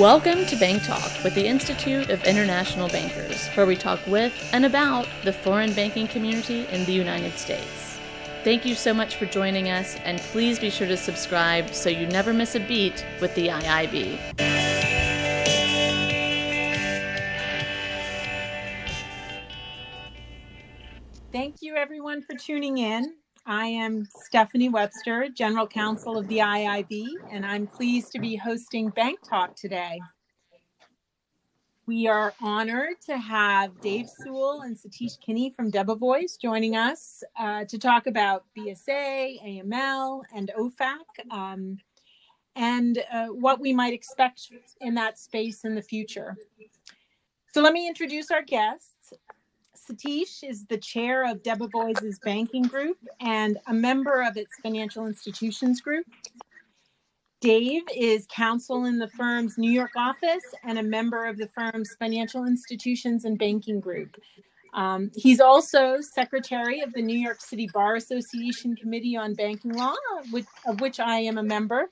Welcome to Bank Talk with the Institute of International Bankers, where we talk with and about the foreign banking community in the United States. Thank you so much for joining us, and please be sure to subscribe so you never miss a beat with the IIB. Thank you, everyone, for tuning in. I am Stephanie Webster, General Counsel of the IIB, and I'm pleased to be hosting Bank Talk today. We are honored to have Dave Sewell and Satish Kini from Debevoise joining us uh, to talk about BSA, AML, and OFAC, um, and uh, what we might expect in that space in the future. So let me introduce our guests. Satish is the chair of Debevoise's banking group and a member of its financial institutions group. Dave is counsel in the firm's New York office and a member of the firm's financial institutions and banking group. Um, he's also secretary of the New York City Bar Association Committee on Banking Law, which, of which I am a member.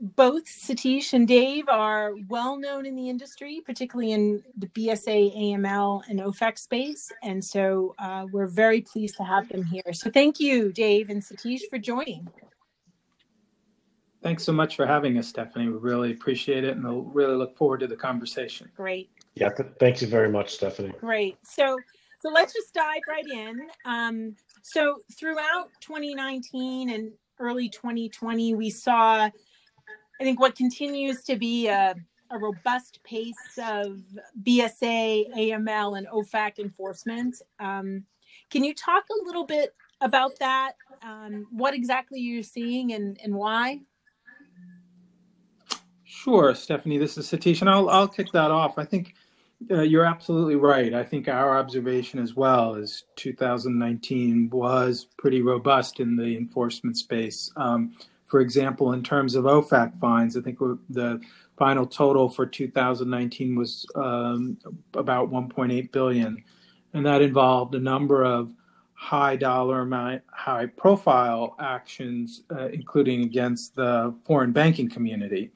Both Satish and Dave are well known in the industry, particularly in the BSA, AML, and OFAC space. And so uh, we're very pleased to have them here. So thank you, Dave and Satish, for joining. Thanks so much for having us, Stephanie. We really appreciate it and we'll really look forward to the conversation. Great. Yeah, th- thank you very much, Stephanie. Great. So, so let's just dive right in. Um, so throughout 2019 and early 2020, we saw, I think, what continues to be a, a robust pace of BSA, AML, and OFAC enforcement. Um, can you talk a little bit about that? Um, what exactly you're seeing and, and why? Sure, Stephanie. This is Satish, and I'll I'll kick that off. I think uh, you're absolutely right. I think our observation as well is 2019 was pretty robust in the enforcement space. Um, for example, in terms of OFAC fines, I think the final total for 2019 was um, about 1.8 billion, and that involved a number of high dollar amount, high profile actions, uh, including against the foreign banking community.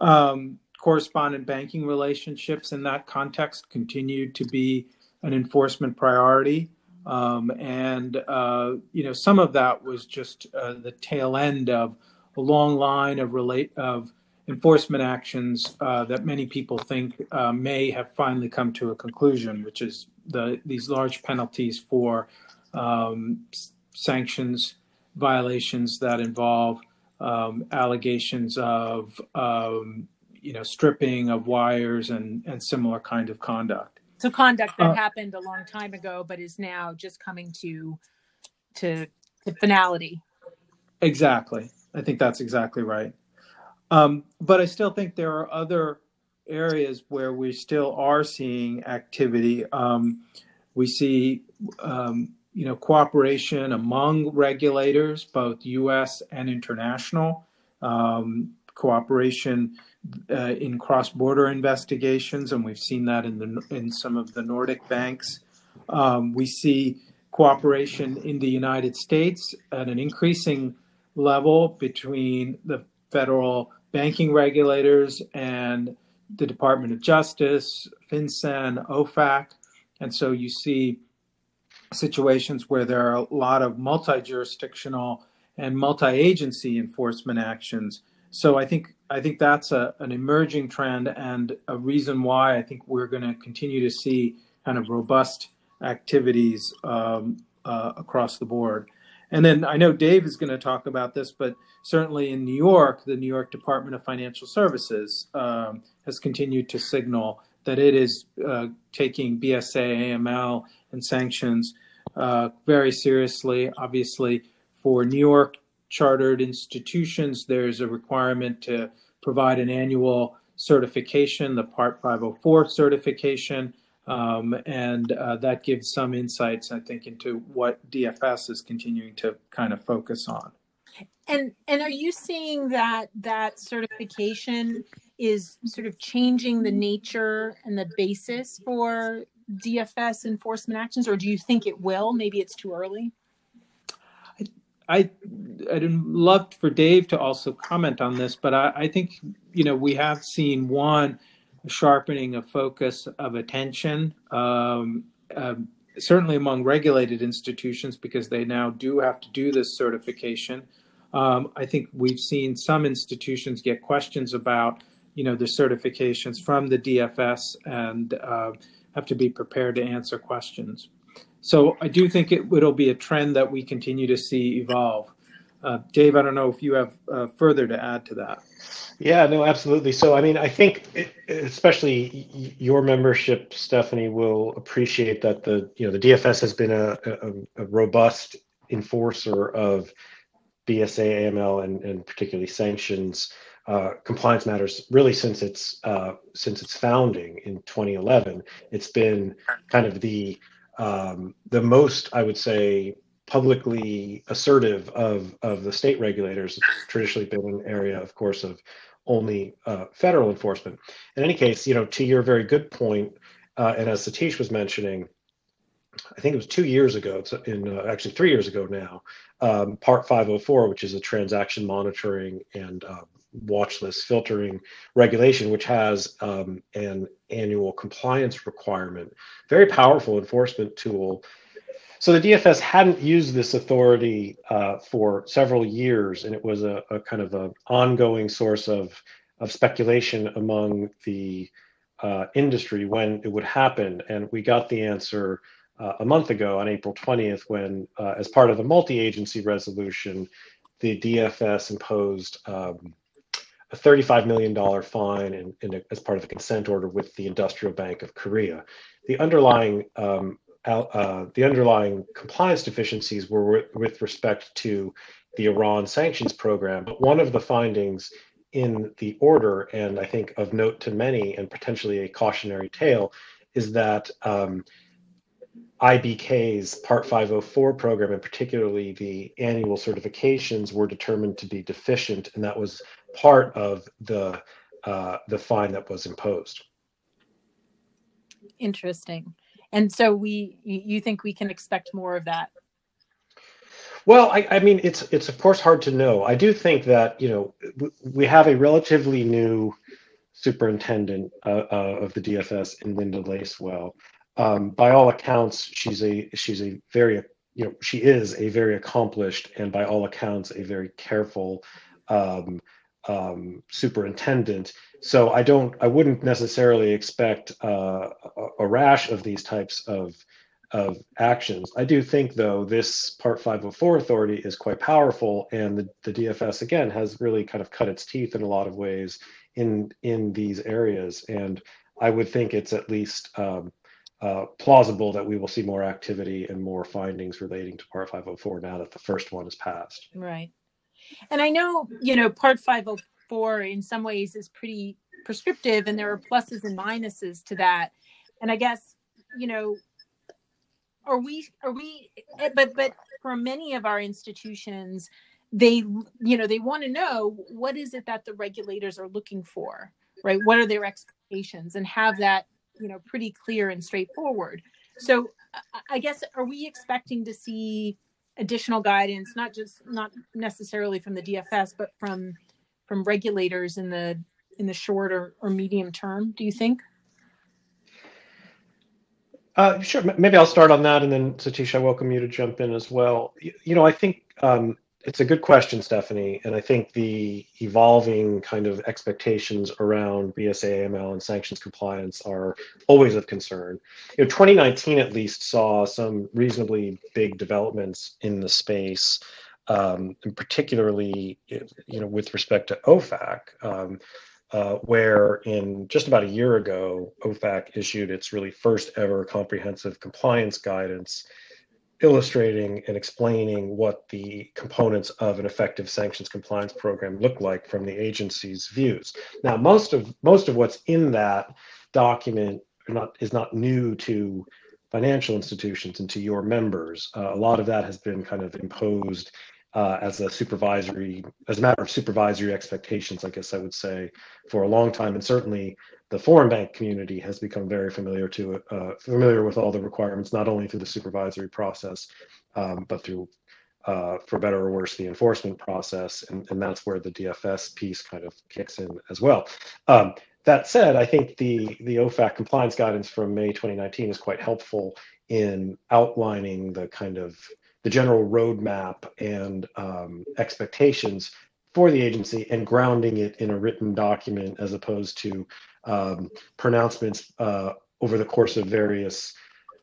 Um, correspondent banking relationships in that context continued to be an enforcement priority. Um, and, uh, you know, some of that was just uh, the tail end of a long line of relate of enforcement actions uh, that many people think uh, may have finally come to a conclusion, which is the these large penalties for um, sanctions violations that involve um, allegations of um, you know stripping of wires and and similar kind of conduct. So conduct that uh, happened a long time ago, but is now just coming to to, to finality. Exactly, I think that's exactly right. Um, but I still think there are other areas where we still are seeing activity. Um, we see um, you know, cooperation among regulators, both U.S. and international, um, cooperation uh, in cross-border investigations, and we've seen that in the in some of the Nordic banks. Um, we see cooperation in the United States at an increasing level between the federal banking regulators and the Department of Justice, FinCEN, OFAC, and so you see situations where there are a lot of multi-jurisdictional and multi-agency enforcement actions. So I think I think that's a, an emerging trend and a reason why I think we're going to continue to see kind of robust activities um, uh, across the board. And then I know Dave is going to talk about this, but certainly in New York, the New York Department of Financial Services um, has continued to signal that it is uh, taking BSA, AML, and sanctions uh, very seriously. Obviously, for New York chartered institutions, there's a requirement to provide an annual certification, the Part 504 certification. Um, and uh, that gives some insights, I think, into what DFS is continuing to kind of focus on. And and are you seeing that that certification is sort of changing the nature and the basis for DFS enforcement actions, or do you think it will? Maybe it's too early. I, I I'd love for Dave to also comment on this, but I, I think you know we have seen one sharpening of focus of attention, um, um, certainly among regulated institutions because they now do have to do this certification. Um, I think we've seen some institutions get questions about you know the certifications from the DFS and uh, have to be prepared to answer questions. So I do think it, will be a trend that we continue to see evolve. Uh, Dave, I don't know if you have uh, further to add to that. Yeah, no, absolutely. So, I mean, I think it, especially your membership, Stephanie, will appreciate that the you know the DFS has been a, a, a robust enforcer of BSA, AML, and, and particularly sanctions uh, compliance matters really since its uh, since its founding in 2011. It's been kind of the um, the most, I would say, publicly assertive of, of the state regulators. Traditionally been an area, of course, of only uh, federal enforcement. In any case, you know, to your very good point, uh, and as Satish was mentioning, I think it was two years ago, in uh, actually three years ago now, um, Part 504, which is a transaction monitoring and um, watch list filtering regulation, which has um, an annual compliance requirement. Very powerful enforcement tool. So the DFS hadn't used this authority uh, for several years, and it was a, a kind of an ongoing source of, of speculation among the uh, industry when it would happen. And we got the answer uh, a month ago on April 20th when, uh, as part of a multi agency resolution, the DFS imposed um, a $35 million fine and, and a, as part of a consent order with the Industrial Bank of Korea. The underlying um, uh, the underlying compliance deficiencies were with, with respect to the Iran sanctions program. But one of the findings in the order, and I think of note to many, and potentially a cautionary tale, is that um, IBK's Part 504 program, and particularly the annual certifications, were determined to be deficient, and that was part of the uh, the fine that was imposed. Interesting. And so we, you think we can expect more of that? Well, I, I mean, it's it's of course hard to know. I do think that you know we have a relatively new superintendent uh, uh, of the DFS in Linda Lacewell. Um, by all accounts, she's a she's a very you know she is a very accomplished and by all accounts a very careful um, um, superintendent. So I don't, I wouldn't necessarily expect uh, a, rash of these types of of actions. I do think, though, this Part 504 authority is quite powerful, and the, the DFS again has really kind of cut its teeth in a lot of ways in in these areas. And I would think it's at least um, uh, plausible that we will see more activity and more findings relating to Part 504 now that the first one is passed. Right. And I know, you know, Part 504 in some ways is pretty prescriptive and there are pluses and minuses to that. And I guess, you know, are we are we eh, but but for many of our institutions they you know they want to know what is it that the regulators are looking for right? What are their expectations? And have that you know pretty clear and straightforward. So i guess are we expecting to see additional guidance, not just not necessarily from the DFS, but from from regulators in the in the short or, or medium term? Do you think? Uh, sure. Maybe I'll start on that, and then Satish, I welcome you to jump in as well. You, you know, I think um, it's a good question, Stephanie, and I think the evolving kind of expectations around BSA AML and sanctions compliance are always of concern. You know, 2019 at least saw some reasonably big developments in the space, um, and particularly, you know, with respect to OFAC. Um, uh, where in just about a year ago, OFAC issued its really first ever comprehensive compliance guidance illustrating and explaining what the components of an effective sanctions compliance program look like from the agency's views. Now, most of most of what's in that document not, is not new to financial institutions and to your members. Uh, a lot of that has been kind of imposed uh, as a supervisory, as a matter of supervisory expectations, I guess I would say, for a long time, and certainly the foreign bank community has become very familiar to uh, familiar with all the requirements, not only through the supervisory process, um, but through uh, for better or worse, the enforcement process, and, and that's where the DFS piece kind of kicks in as well. Um, that said, I think the the OFAC compliance guidance from May 2019 is quite helpful in outlining the kind of the general roadmap and um, expectations for the agency and grounding it in a written document as opposed to um, pronouncements uh, over the course of various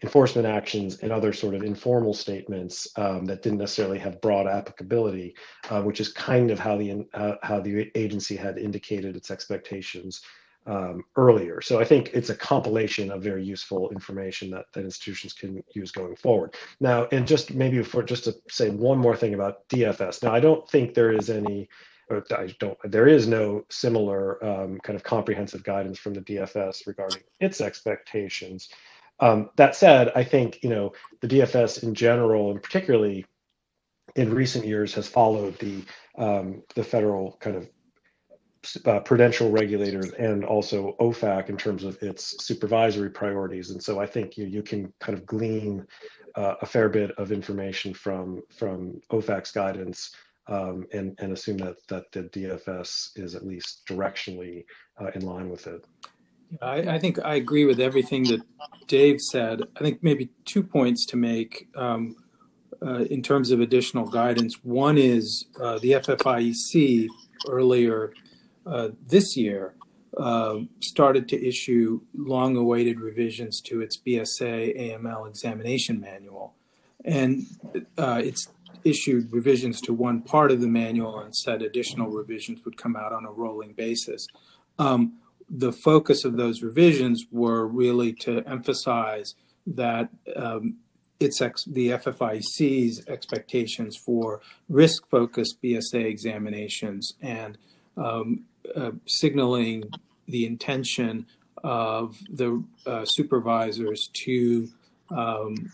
enforcement actions and other sort of informal statements um, that didn't necessarily have broad applicability, uh, which is kind of how the uh, how the agency had indicated its expectations um, earlier. So I think it's a compilation of very useful information that, that institutions can use going forward. Now, and just maybe for just to say one more thing about DFS. Now, I don't think there is any, or I don't, there is no similar um, kind of comprehensive guidance from the DFS regarding its expectations. Um, that said, I think you know the DFS in general, and particularly in recent years, has followed the um, the federal kind of uh, prudential regulators and also OFAC in terms of its supervisory priorities. And so I think you, you can kind of glean uh, a fair bit of information from from OFAC's guidance um, and, and assume that, that the DFS is at least directionally uh, in line with it. I, I, think I agree with everything that Dave said. I think maybe two points to make um, uh, in terms of additional guidance. One is uh, the FFIEC earlier uh, this year uh, started to issue long awaited revisions to its BSA AML examination manual. And uh, it's issued revisions to one part of the manual and said additional revisions would come out on a rolling basis. Um, the focus of those revisions were really to emphasize that um, it's ex- the FFIEC's expectations for risk focused BSA examinations and um, uh, signaling the intention of the uh, supervisors to um,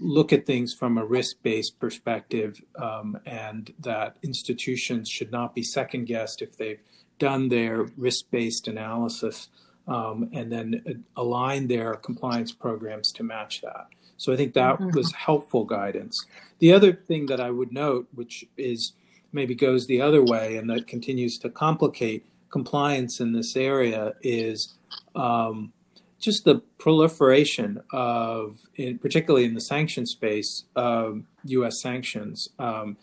look at things from a risk-based perspective um, and that institutions should not be second-guessed if they've done their risk-based analysis um, and then align their compliance programs to match that. So I think that mm-hmm. was helpful guidance. The other thing that I would note, which is maybe goes the other way and that continues to complicate compliance in this area is um, just the proliferation of, in, particularly in the sanction space, um, U.S. sanctions. Um,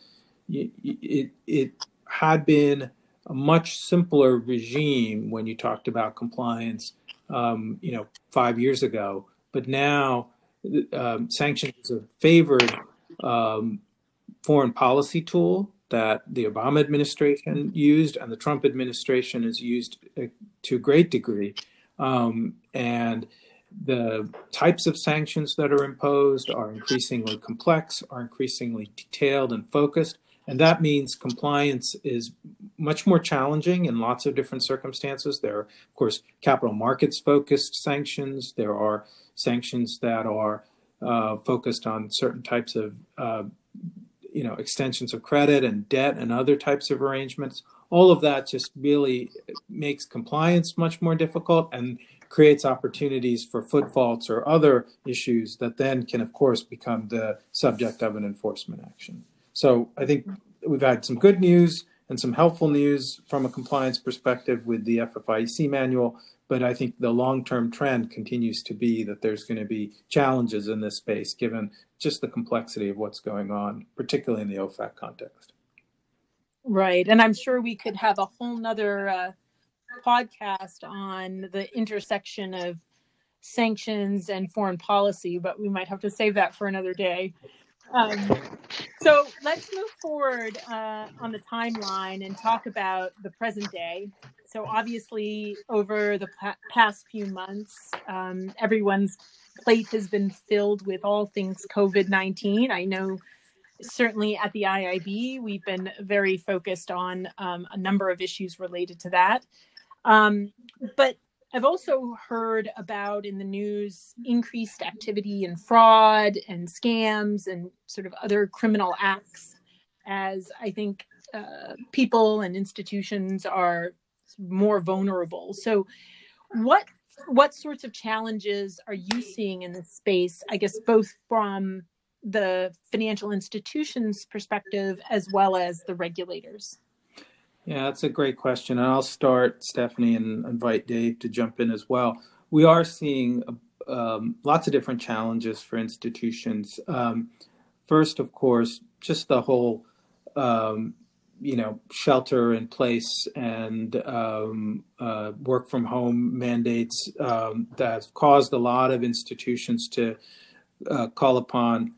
it, it had been a much simpler regime when you talked about compliance, um, you know, five years ago. But now, um, sanctions is a favored um, foreign policy tool that the Obama administration used and the Trump administration has used uh, to a great degree. Um, and the types of sanctions that are imposed are increasingly complex, are increasingly detailed and focused. And that means compliance is much more challenging in lots of different circumstances. There are, of course, capital markets focused sanctions. There are sanctions that are uh, focused on certain types of uh, you know extensions of credit and debt and other types of arrangements all of that just really makes compliance much more difficult and creates opportunities for foot faults or other issues that then can of course become the subject of an enforcement action. So i think we've had some good news and some helpful news from a compliance perspective with the FFIEC manual but I think the long term trend continues to be that there's going to be challenges in this space given just the complexity of what's going on, particularly in the OFAC context. Right. And I'm sure we could have a whole nother uh, podcast on the intersection of sanctions and foreign policy, but we might have to save that for another day. Um, so let's move forward uh, on the timeline and talk about the present day. So, obviously, over the pa- past few months, um, everyone's plate has been filled with all things COVID 19. I know certainly at the IIB, we've been very focused on um, a number of issues related to that. Um, but I've also heard about in the news increased activity in fraud and scams and sort of other criminal acts as I think uh, people and institutions are more vulnerable. So, what what sorts of challenges are you seeing in this space? I guess both from the financial institutions perspective as well as the regulators? Yeah, that's a great question. And I'll start, Stephanie, and invite Dave to jump in as well. We are seeing um, lots of different challenges for institutions. Um, first, of course, just the whole, um, you know, shelter in place and um, uh, work from home mandates um, that have caused a lot of institutions to uh, call upon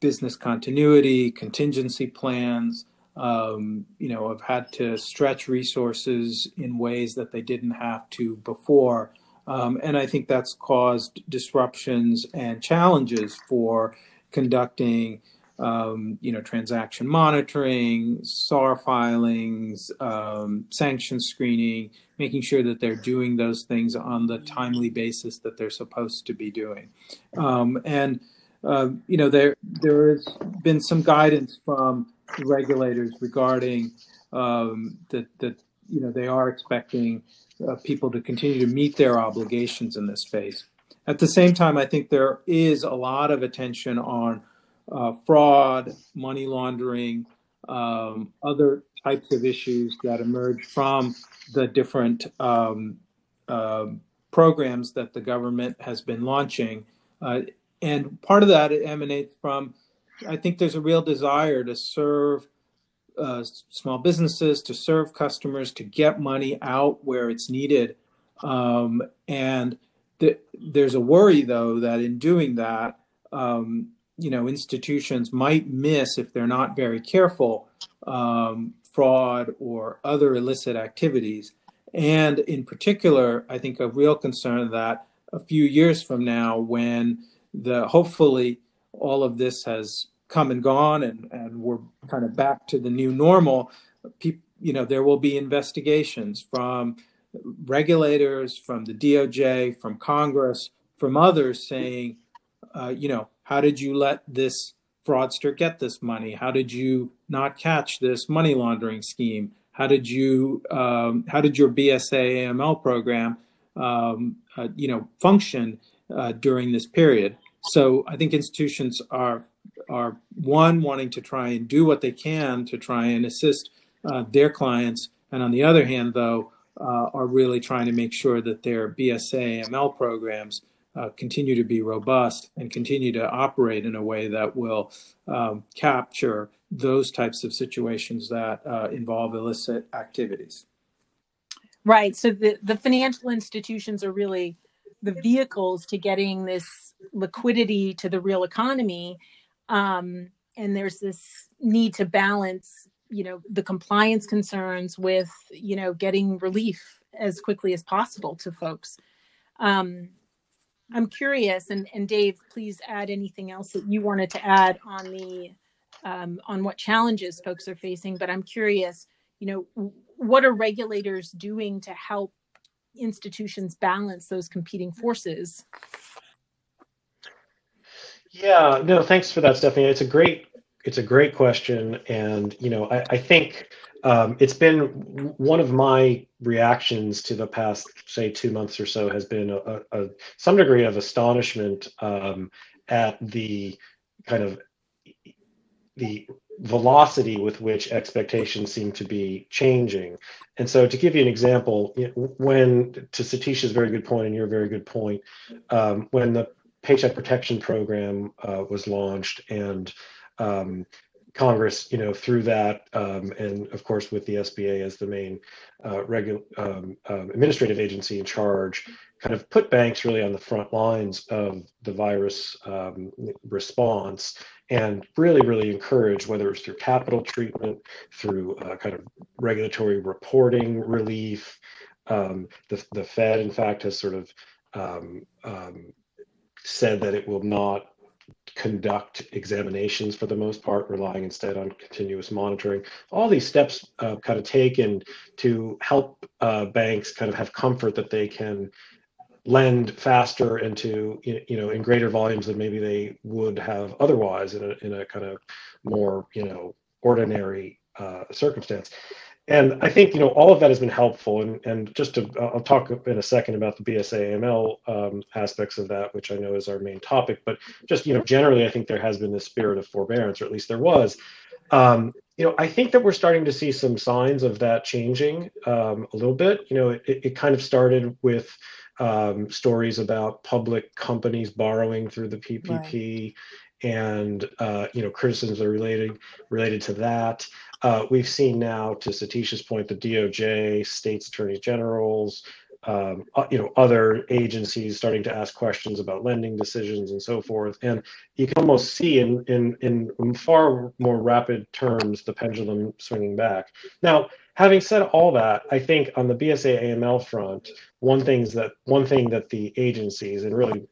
business continuity, contingency plans. Um, you know, have had to stretch resources in ways that they didn't have to before. Um, and I think that's caused disruptions and challenges for conducting, um, you know, transaction monitoring, SAR filings, um, sanction screening, making sure that they're doing those things on the timely basis that they're supposed to be doing. Um, and uh, you know, there there has been some guidance from regulators regarding um, that that you know they are expecting uh, people to continue to meet their obligations in this space. At the same time, I think there is a lot of attention on uh, fraud, money laundering, um, other types of issues that emerge from the different um, uh, programs that the government has been launching. Uh, and part of that emanates from, I think there's a real desire to serve uh, small businesses, to serve customers, to get money out where it's needed. Um, and th- there's a worry, though, that in doing that, um, you know, institutions might miss, if they're not very careful, um, fraud or other illicit activities. And in particular, I think a real concern that a few years from now, when the hopefully all of this has come and gone and, and we're kind of back to the new normal, people, you know, there will be investigations from regulators, from the DOJ, from Congress, from others saying, uh, you know, how did you let this fraudster get this money? How did you not catch this money laundering scheme? How did you, um, how did your BSA AML program, um, uh, you know, function uh, during this period? So I think institutions are are one wanting to try and do what they can to try and assist uh, their clients, and on the other hand, though, uh, are really trying to make sure that their BSA AML programs uh, continue to be robust and continue to operate in a way that will um, capture those types of situations that uh, involve illicit activities. Right. So the, the financial institutions are really the vehicles to getting this liquidity to the real economy um, and there's this need to balance you know the compliance concerns with you know getting relief as quickly as possible to folks um, i'm curious and, and dave please add anything else that you wanted to add on the um, on what challenges folks are facing but i'm curious you know what are regulators doing to help institutions balance those competing forces yeah, no, thanks for that, Stephanie. It's a great it's a great question, and you know, I, I think um, it's been one of my reactions to the past, say, two months or so has been a, a, some degree of astonishment um, at the kind of the velocity with which expectations seem to be changing. And so, to give you an example, when to Satish's very good point and your very good point, um, when the Paycheck Protection Program uh, was launched, and um, Congress, you know, through that, um, and of course with the SBA as the main uh, regu- um, um, administrative agency in charge, kind of put banks really on the front lines of the virus um, response, and really, really encourage whether it's through capital treatment, through uh, kind of regulatory reporting relief. Um, the the Fed, in fact, has sort of um, said that it will not conduct examinations for the most part, relying instead on continuous monitoring. All these steps uh, kind of taken to help uh, banks kind of have comfort that they can lend faster into you know in greater volumes than maybe they would have otherwise in a in a kind of more you know ordinary uh, circumstance. And I think you know all of that has been helpful. And and just to I'll talk in a second about the BSA AML um, aspects of that, which I know is our main topic. But just you know generally, I think there has been this spirit of forbearance, or at least there was. Um, you know, I think that we're starting to see some signs of that changing um, a little bit. You know, it, it kind of started with um, stories about public companies borrowing through the PPP. Right and uh, you know criticisms are related related to that. Uh, we've seen now, to Satish's point, the DOJ, states attorneys generals, um, uh, you know, other agencies starting to ask questions about lending decisions and so forth. And you can almost see in in in far more rapid terms the pendulum swinging back. Now, having said all that, I think on the BSA AML front, one things that one thing that the agencies and really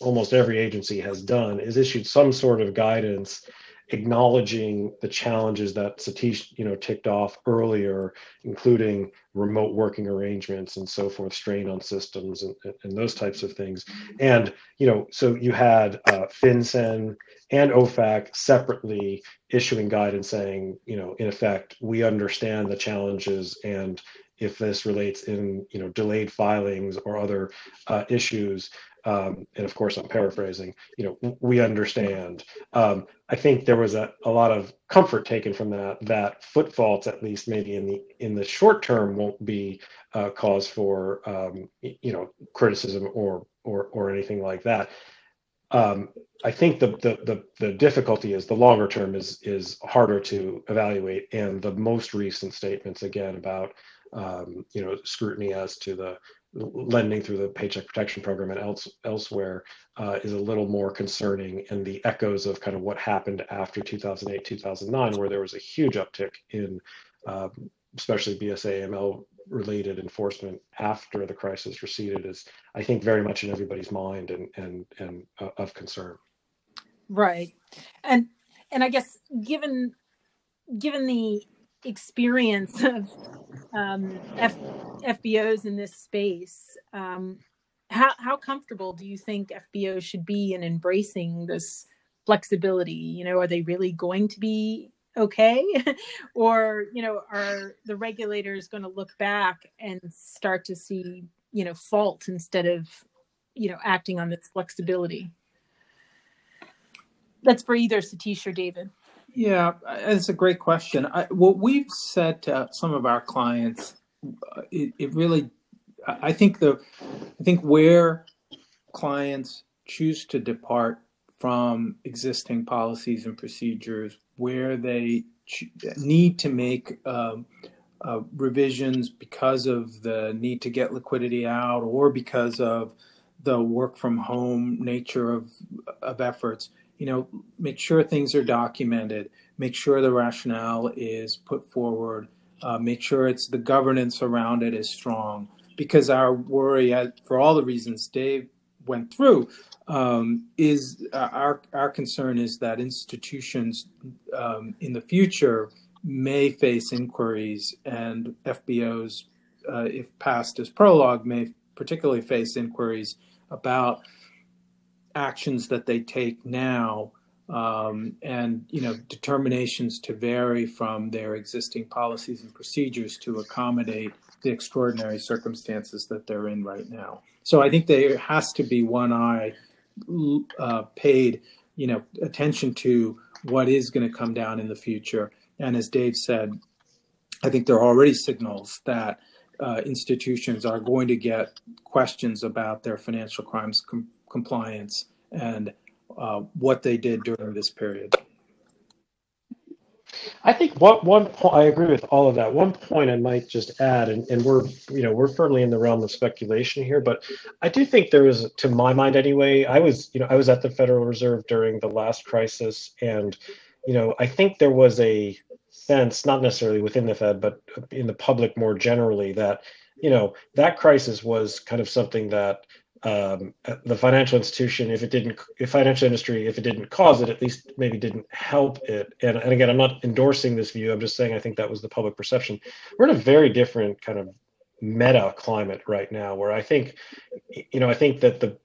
almost every agency has done is issued some sort of guidance acknowledging the challenges that Satish, you know, ticked off earlier, including remote working arrangements and so forth, strain on systems and, and those types of things. And, you know, so you had uh, FinCEN and OFAC separately issuing guidance saying, you know, in effect, we understand the challenges and if this relates in, you know, delayed filings or other uh, issues, um, and of course I'm paraphrasing, you know, we understand. Um, I think there was a, a lot of comfort taken from that, that foot faults, at least maybe in the in the short term, won't be uh, cause for um, you know criticism or or or anything like that. Um, I think the, the, the the difficulty is the longer term is is harder to evaluate, and the most recent statements again about um, you know scrutiny as to the lending through the Paycheck Protection Program and else, elsewhere uh, is a little more concerning. And the echoes of kind of what happened after 2008, 2009, where there was a huge uptick in uh, especially BSA AML related enforcement after the crisis receded is, I think, very much in everybody's mind and and and uh, of concern. Right, and and I guess given given the experience of um, F, FBOs in this space. Um, how, how comfortable do you think FBOs should be in embracing this flexibility? You know, are they really going to be okay? or, you know, are the regulators going to look back and start to see, you know, fault instead of, you know, acting on this flexibility? That's for either Satish or David. Yeah, it's a great question. I, what we've said to some of our clients, uh, it, it really, I think the, I think where clients choose to depart from existing policies and procedures, where they need to make um, uh, revisions because of the need to get liquidity out or because of the work from home nature of of efforts you know, make sure things are documented, make sure the rationale is put forward, uh, make sure it's the governance around it is strong. Because our worry, uh, for all the reasons Dave went through, um, is uh, our our concern is that institutions um, in the future may face inquiries, and FBOs, uh, if past as prologue, may particularly face inquiries about actions that they take now um, and you know determinations to vary from their existing policies and procedures to accommodate the extraordinary circumstances that they're in right now. So I think there has to be one eye uh, paid, you know, attention to what is going to come down in the future. And as Dave said, I think there are already signals that uh, institutions are going to get questions about their financial crimes compliance and uh, what they did during this period. I think what one point I agree with all of that. One point I might just add, and, and we're you know we're firmly in the realm of speculation here, but I do think there was, to my mind anyway, I was you know I was at the Federal Reserve during the last crisis, and you know I think there was a sense, not necessarily within the Fed, but in the public more generally, that you know that crisis was kind of something that um, the financial institution, if it didn't, if financial industry, if it didn't cause it, at least maybe didn't help it. And, and again, I'm not endorsing this view. I'm just saying I think that was the public perception. We're in a very different kind of meta climate right now, where I think, you know, I think that the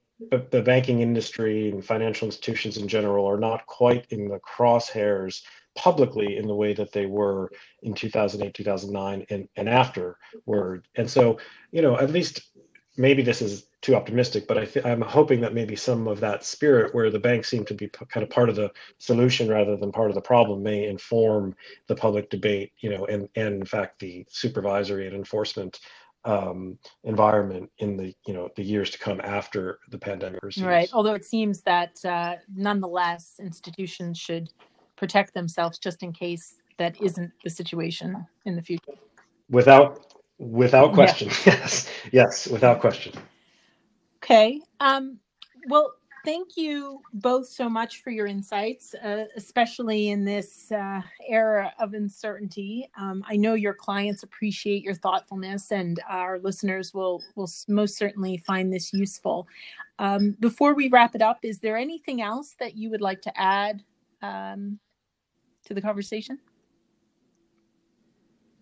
the banking industry and financial institutions in general are not quite in the crosshairs publicly in the way that they were in 2008 2009 and, and after were and so you know at least maybe this is too optimistic, but I th- I'm hoping that maybe some of that spirit, where the banks seem to be p- kind of part of the solution rather than part of the problem, may inform the public debate, you know, and and in fact the supervisory and enforcement um, environment in the you know the years to come after the pandemic. Recedes. Right. Although it seems that uh, nonetheless institutions should protect themselves just in case that isn't the situation in the future. Without Without question. Yeah. Yes. Yes. Without question. Okay. Um, well, thank you both so much for your insights, uh, especially in this uh, era of uncertainty. Um, I know your clients appreciate your thoughtfulness, and our listeners will will most certainly find this useful. Um, before we wrap it up, is there anything else that you would like to add um, to the conversation?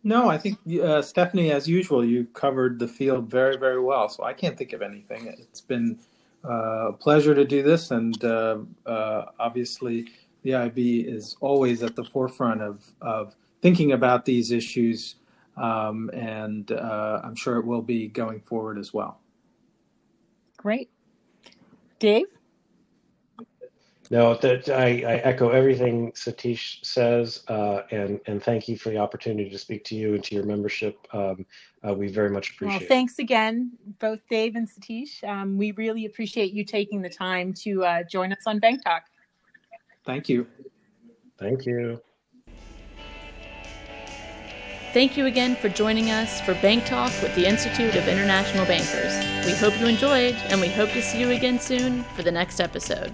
No, I think uh, Stephanie, as usual, you've covered the field very, very well. So I can't think of anything. It's been uh, a pleasure to do this, and uh, uh obviously, the IB is always at the forefront of of thinking about these issues, um, and uh, I'm sure it will be going forward as well. Great, Dave. No, that I, I, echo everything Satish says, uh, and and thank you for the opportunity to speak to you and to your membership. Um, uh, we very much appreciate. Well, thanks again, both Dave and Satish. Um, we really appreciate you taking the time to uh, join us on Bank Talk. Thank you. Thank you. Thank you again for joining us for Bank Talk with the Institute of International Bankers. We hope you enjoyed, and we hope to see you again soon for the next episode.